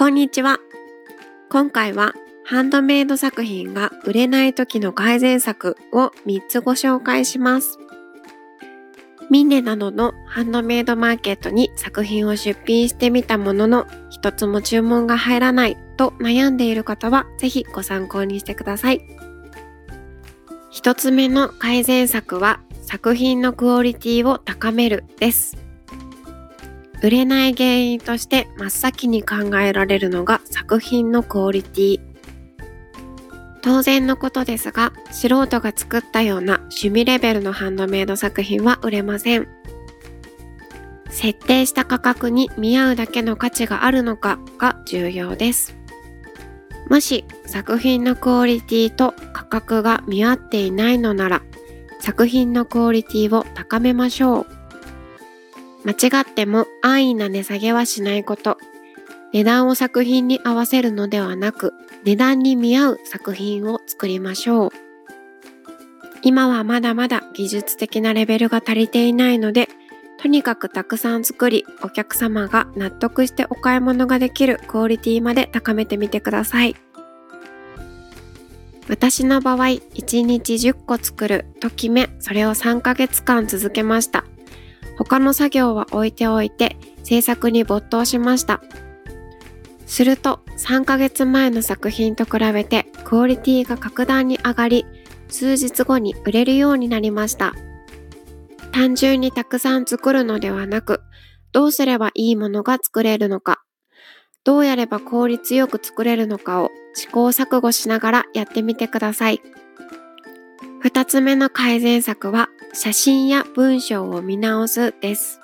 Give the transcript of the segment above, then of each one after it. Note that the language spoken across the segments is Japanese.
こんにちは。今回はハンドメイド作品が売れない時の改善策を3つご紹介します。ミネなどのハンドメイドマーケットに作品を出品してみたものの一つも注文が入らないと悩んでいる方はぜひご参考にしてください。一つ目の改善策は作品のクオリティを高めるです。売れない原因として真っ先に考えられるのが作品のクオリティ。当然のことですが、素人が作ったような趣味レベルのハンドメイド作品は売れません。設定した価格に見合うだけの価値があるのかが重要です。もし作品のクオリティと価格が見合っていないのなら、作品のクオリティを高めましょう。間違っても安易な値下げはしないこと。値段を作品に合わせるのではなく、値段に見合う作品を作りましょう。今はまだまだ技術的なレベルが足りていないので、とにかくたくさん作り、お客様が納得してお買い物ができるクオリティまで高めてみてください。私の場合、1日10個作ると決め、それを3ヶ月間続けました。他の作業は置いておいて、制作に没頭しました。すると3ヶ月前の作品と比べてクオリティが格段に上がり数日後に売れるようになりました。単純にたくさん作るのではなくどうすればいいものが作れるのか。どうやれば効率よく作れるのかを試行錯誤しながらやってみてください。2つ目の改善策は写真や文章を見直すです。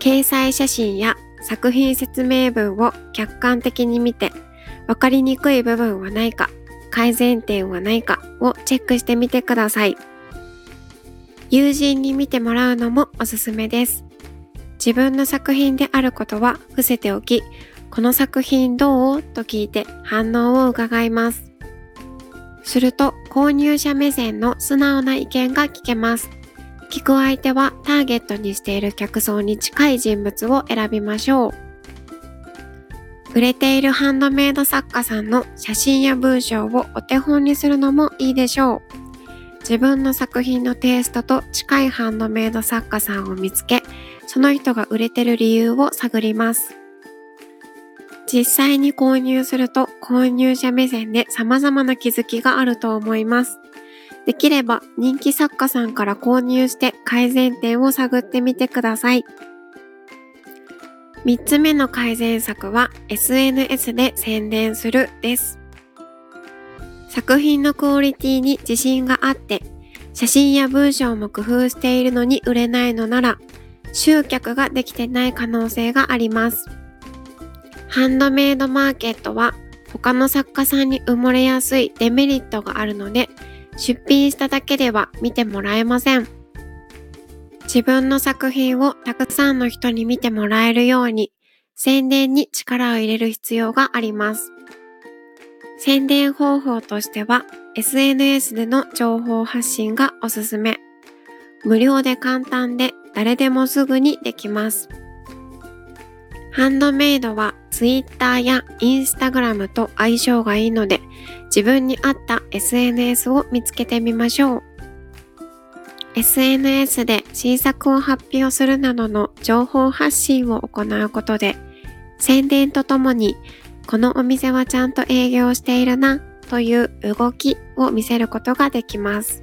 掲載写真や作品説明文を客観的に見て分かりにくい部分はないか改善点はないかをチェックしてみてください。友人に見てもらうのもおすすめです。自分の作品であることは伏せておきこの作品どう？と聞いて反応を伺います。すると購入者目線の素直な意見が聞けます聞く相手はターゲットにしている客層に近い人物を選びましょう。売れているハンドメイド作家さんの写真や文章をお手本にするのもいいでしょう。自分の作品のテイストと近いハンドメイド作家さんを見つけ、その人が売れてる理由を探ります。実際に購入すると購入者目線で様々な気づきがあると思います。できれば人気作家さんから購入して改善点を探ってみてください。3つ目の改善策は SNS で宣伝するです。作品のクオリティに自信があって写真や文章も工夫しているのに売れないのなら集客ができてない可能性があります。ハンドメイドマーケットは他の作家さんに埋もれやすいデメリットがあるので出品しただけでは見てもらえません。自分の作品をたくさんの人に見てもらえるように宣伝に力を入れる必要があります。宣伝方法としては SNS での情報発信がおすすめ。無料で簡単で誰でもすぐにできます。ハンドメイドは Twitter や Instagram と相性がいいので自分に合った SNS を見つけてみましょう。SNS で新作を発表するなどの情報発信を行うことで宣伝とともにこのお店はちゃんと営業しているなという動きを見せることができます。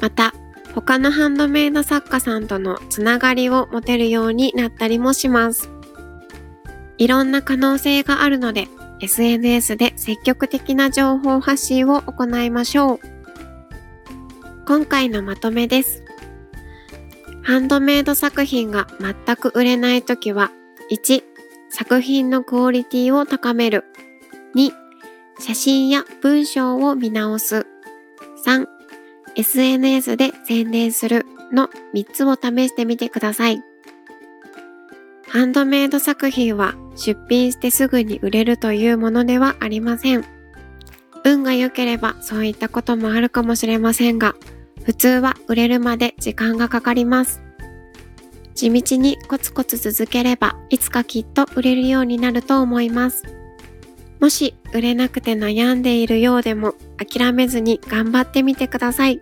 また他のハンドメイド作家さんとのつながりを持てるようになったりもします。いろんな可能性があるので SNS で積極的な情報発信を行いましょう。今回のまとめです。ハンドメイド作品が全く売れないときは1、作品のクオリティを高める2、写真や文章を見直す3、SNS で宣伝するの3つを試してみてください。ハンドメイド作品は出品してすぐに売れるというものではありません。運が良ければそういったこともあるかもしれませんが、普通は売れるまで時間がかかります。地道にコツコツ続ければいつかきっと売れるようになると思います。もし売れなくて悩んでいるようでも諦めずに頑張ってみてください。